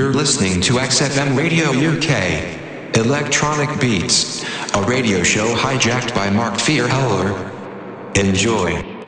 You're listening to XFM Radio UK. Electronic Beats, a radio show hijacked by Marc Vierheller. Enjoy.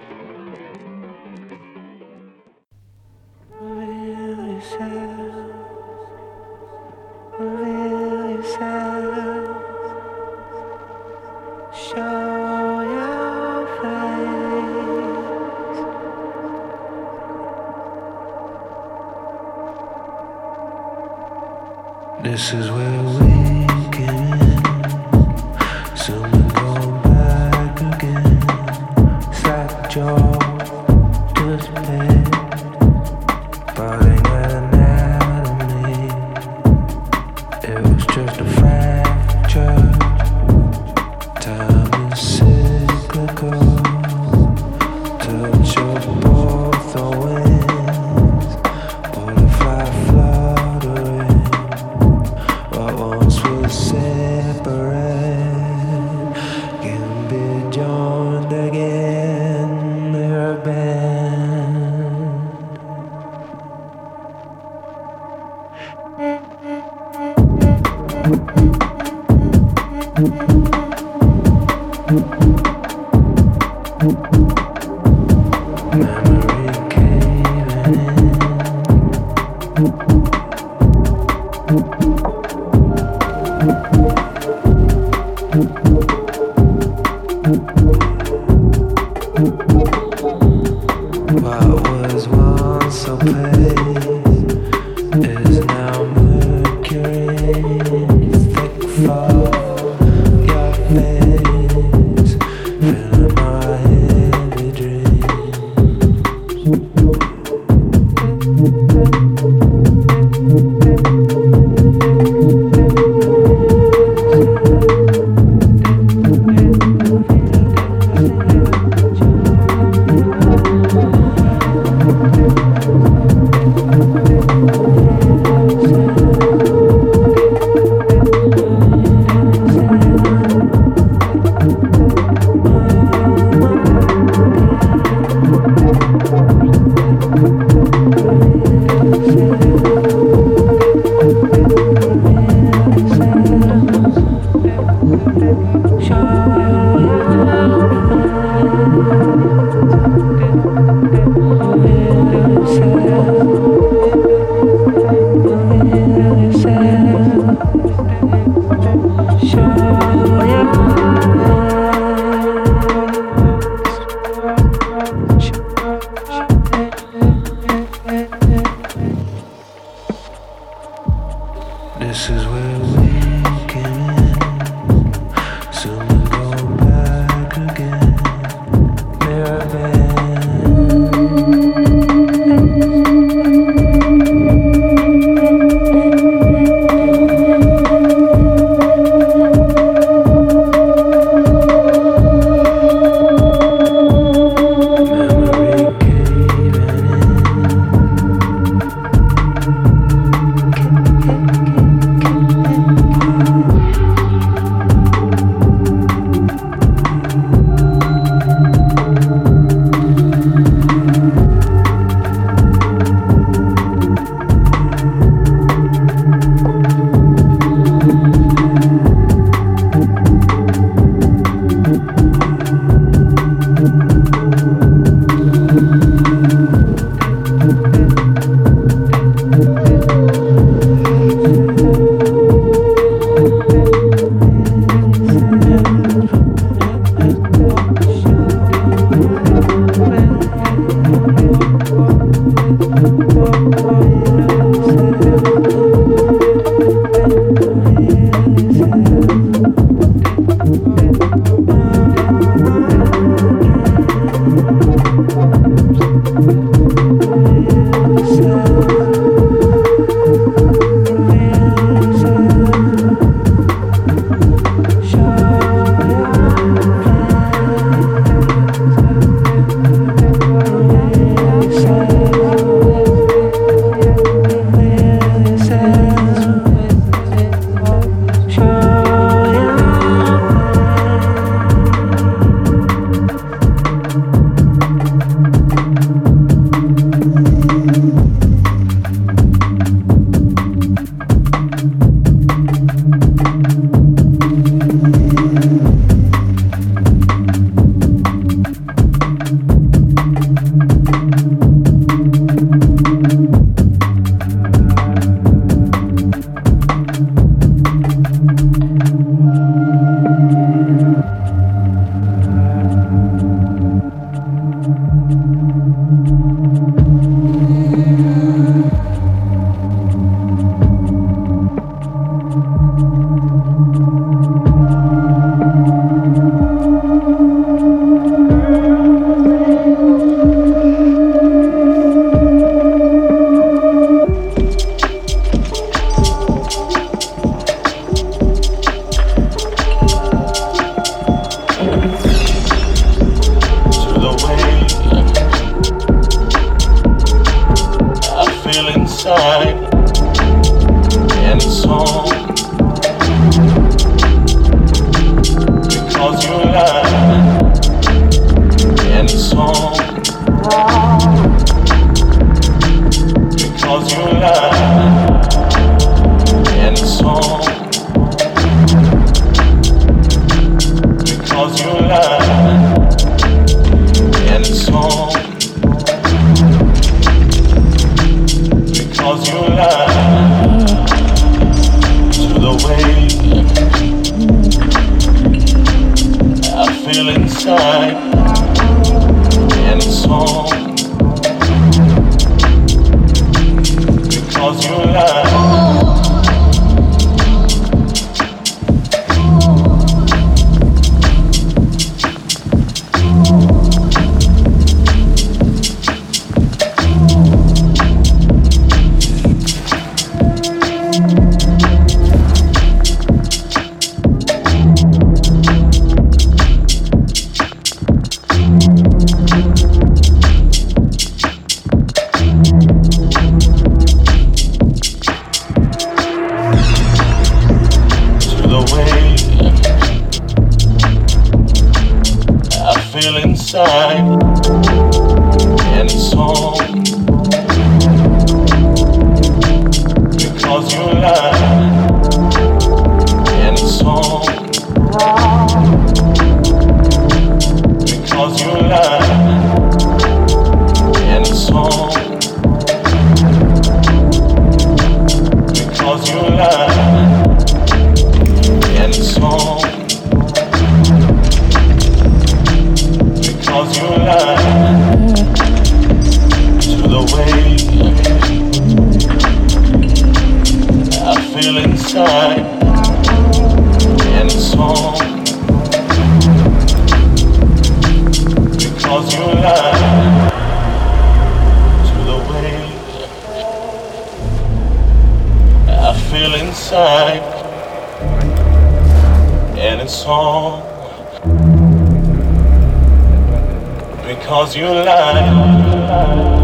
Allah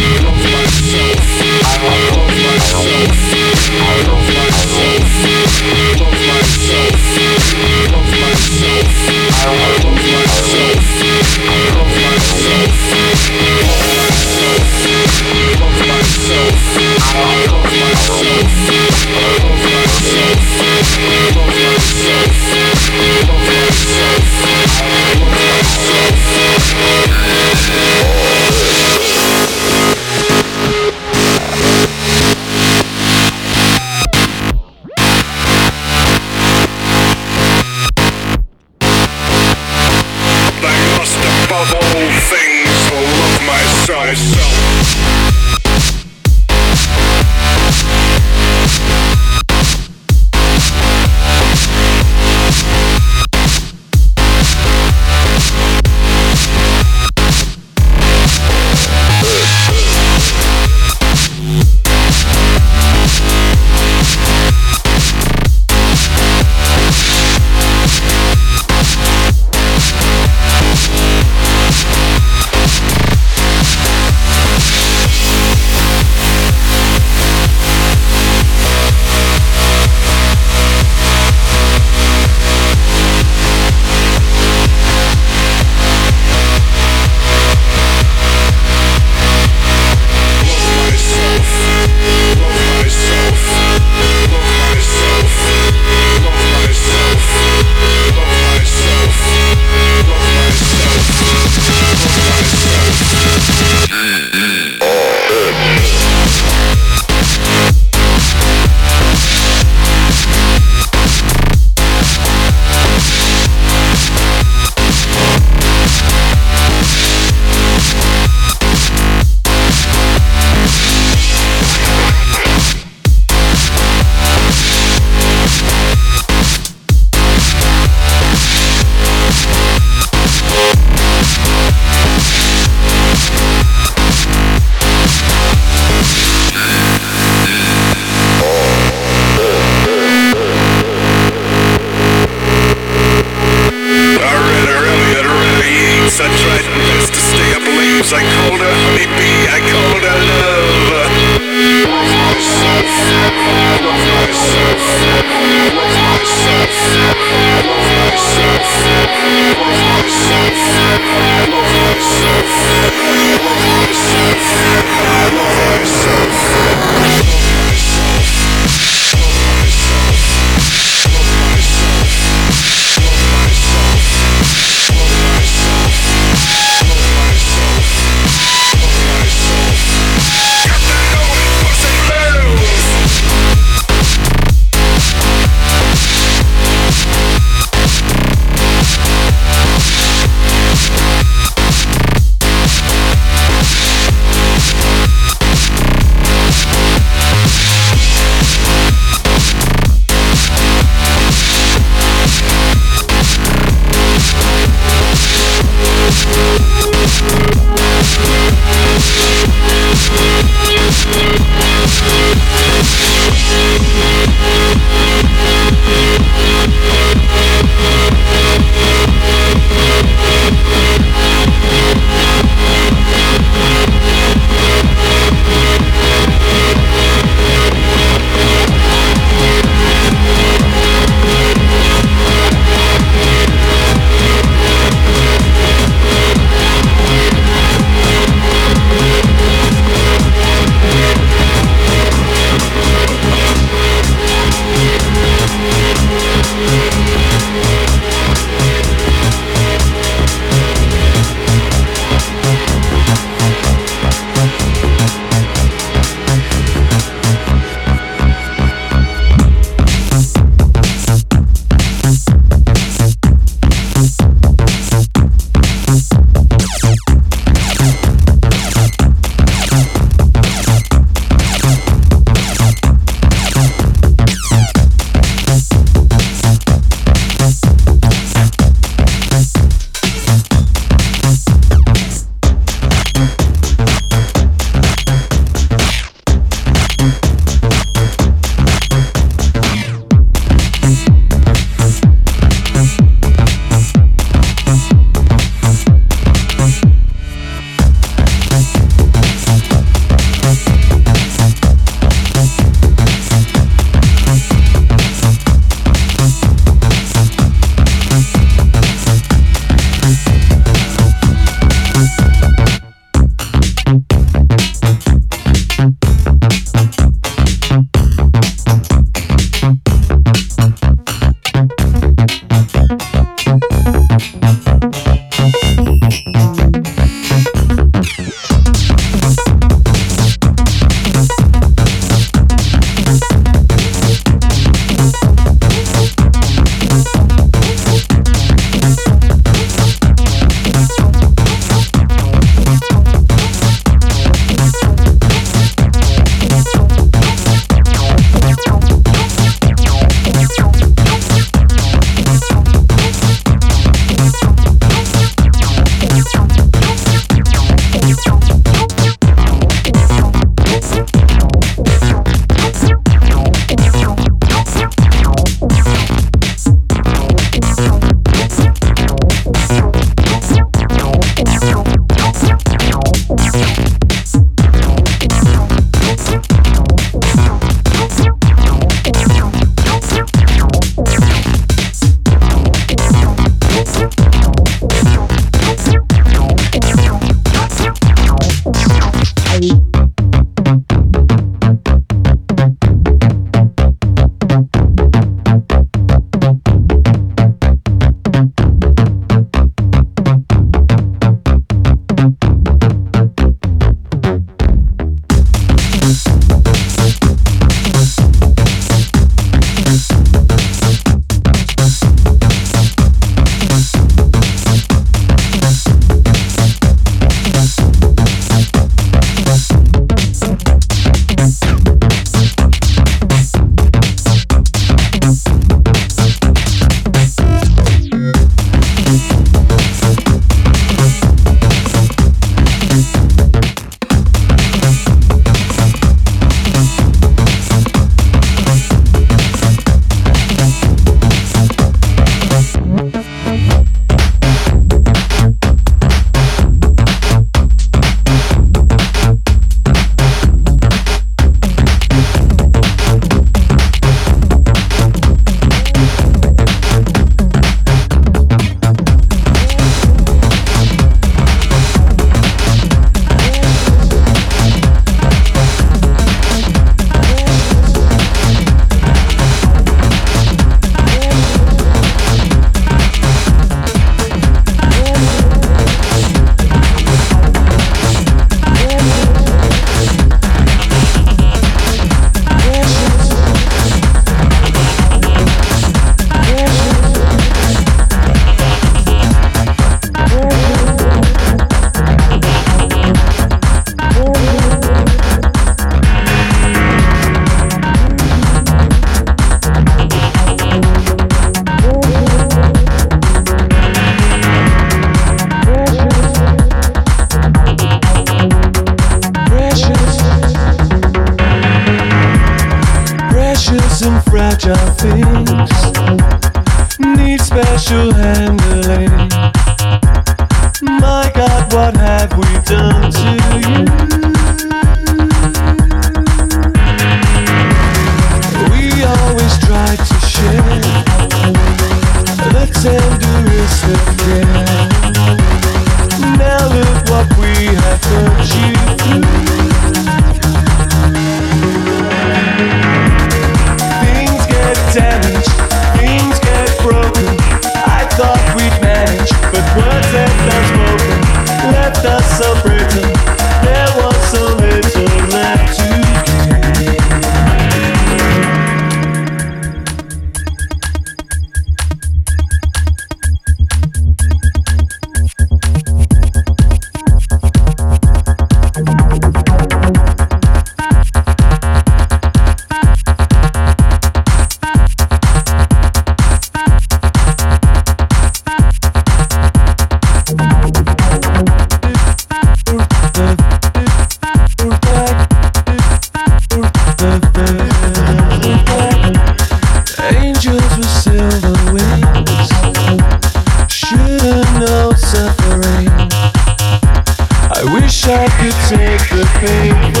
take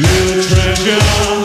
Little treasure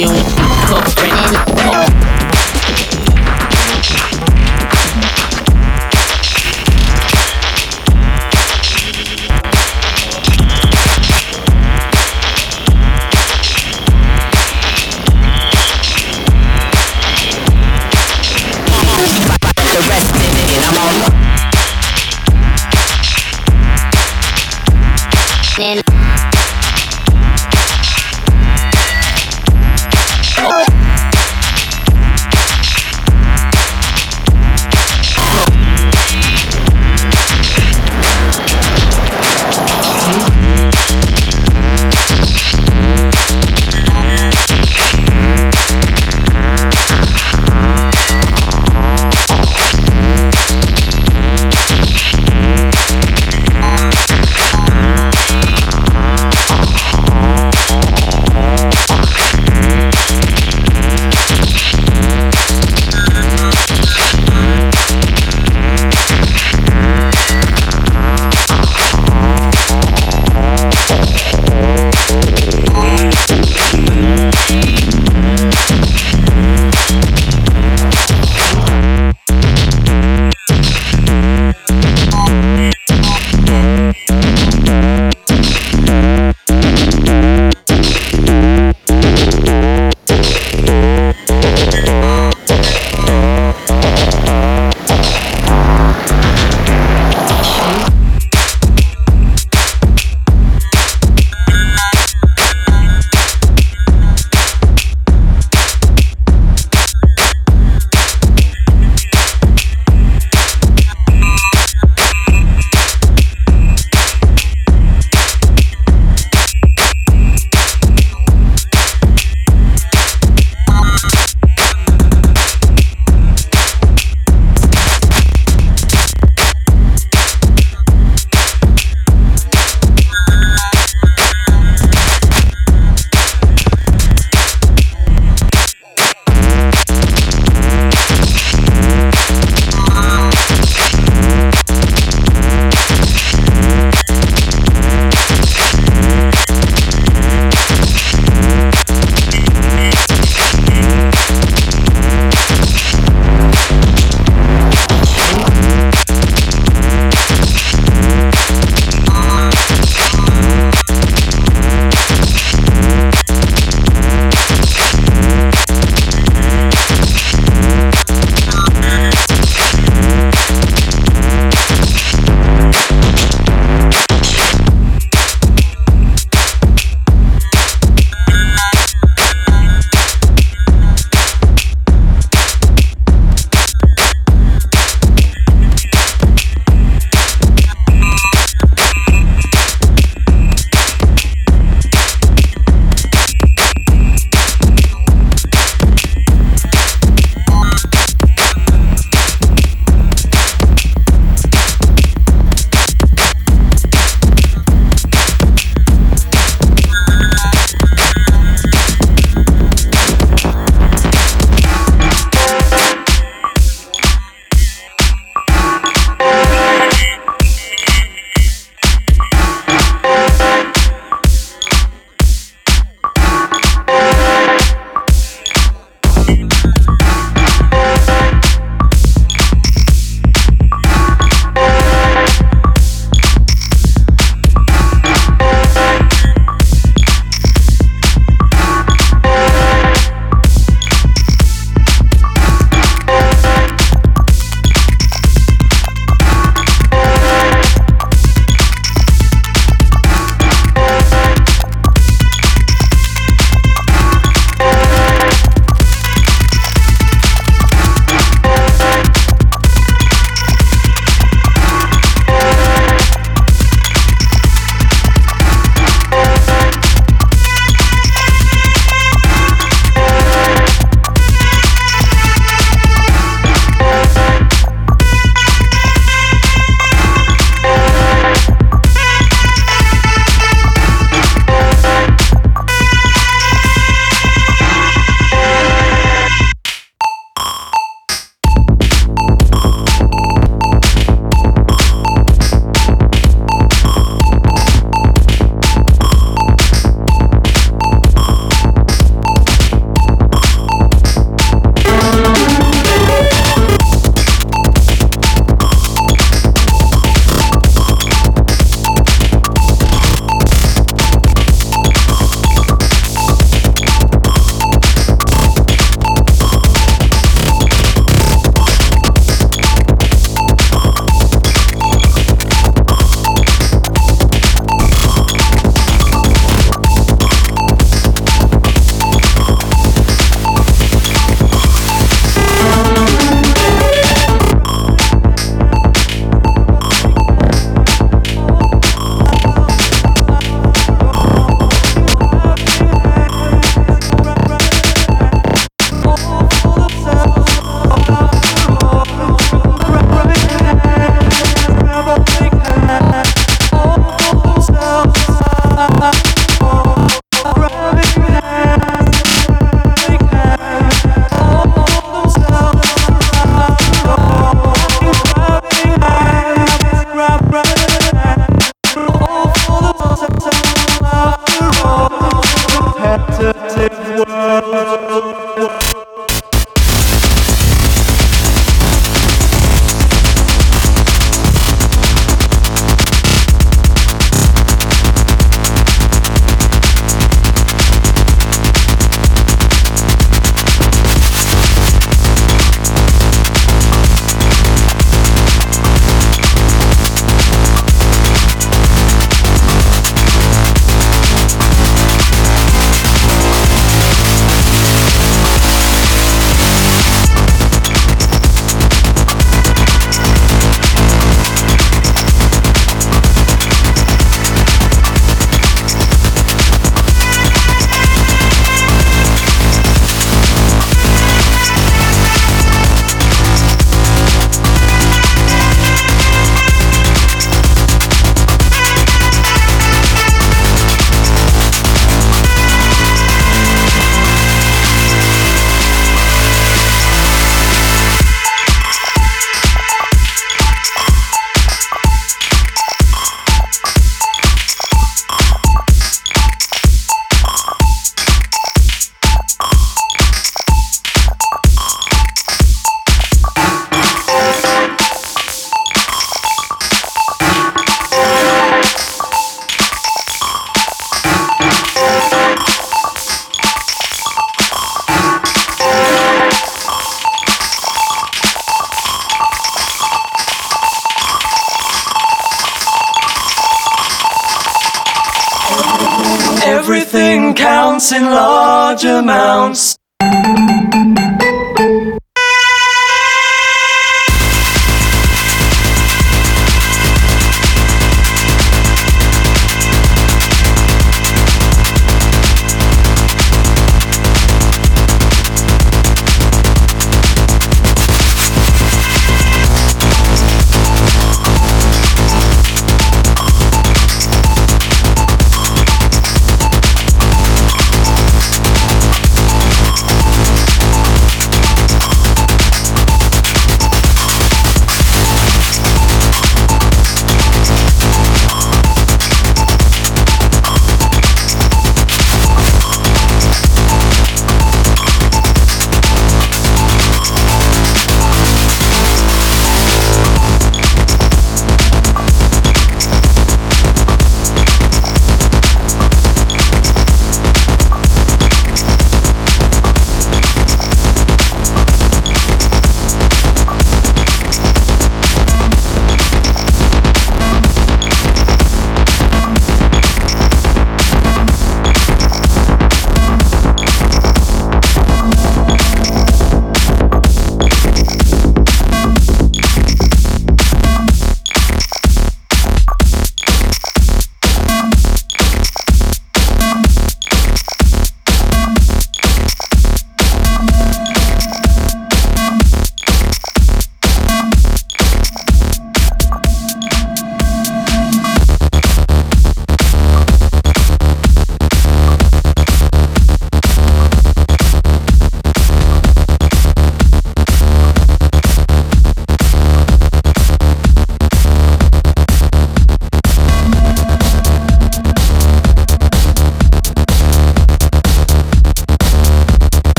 you. Cook, bring it.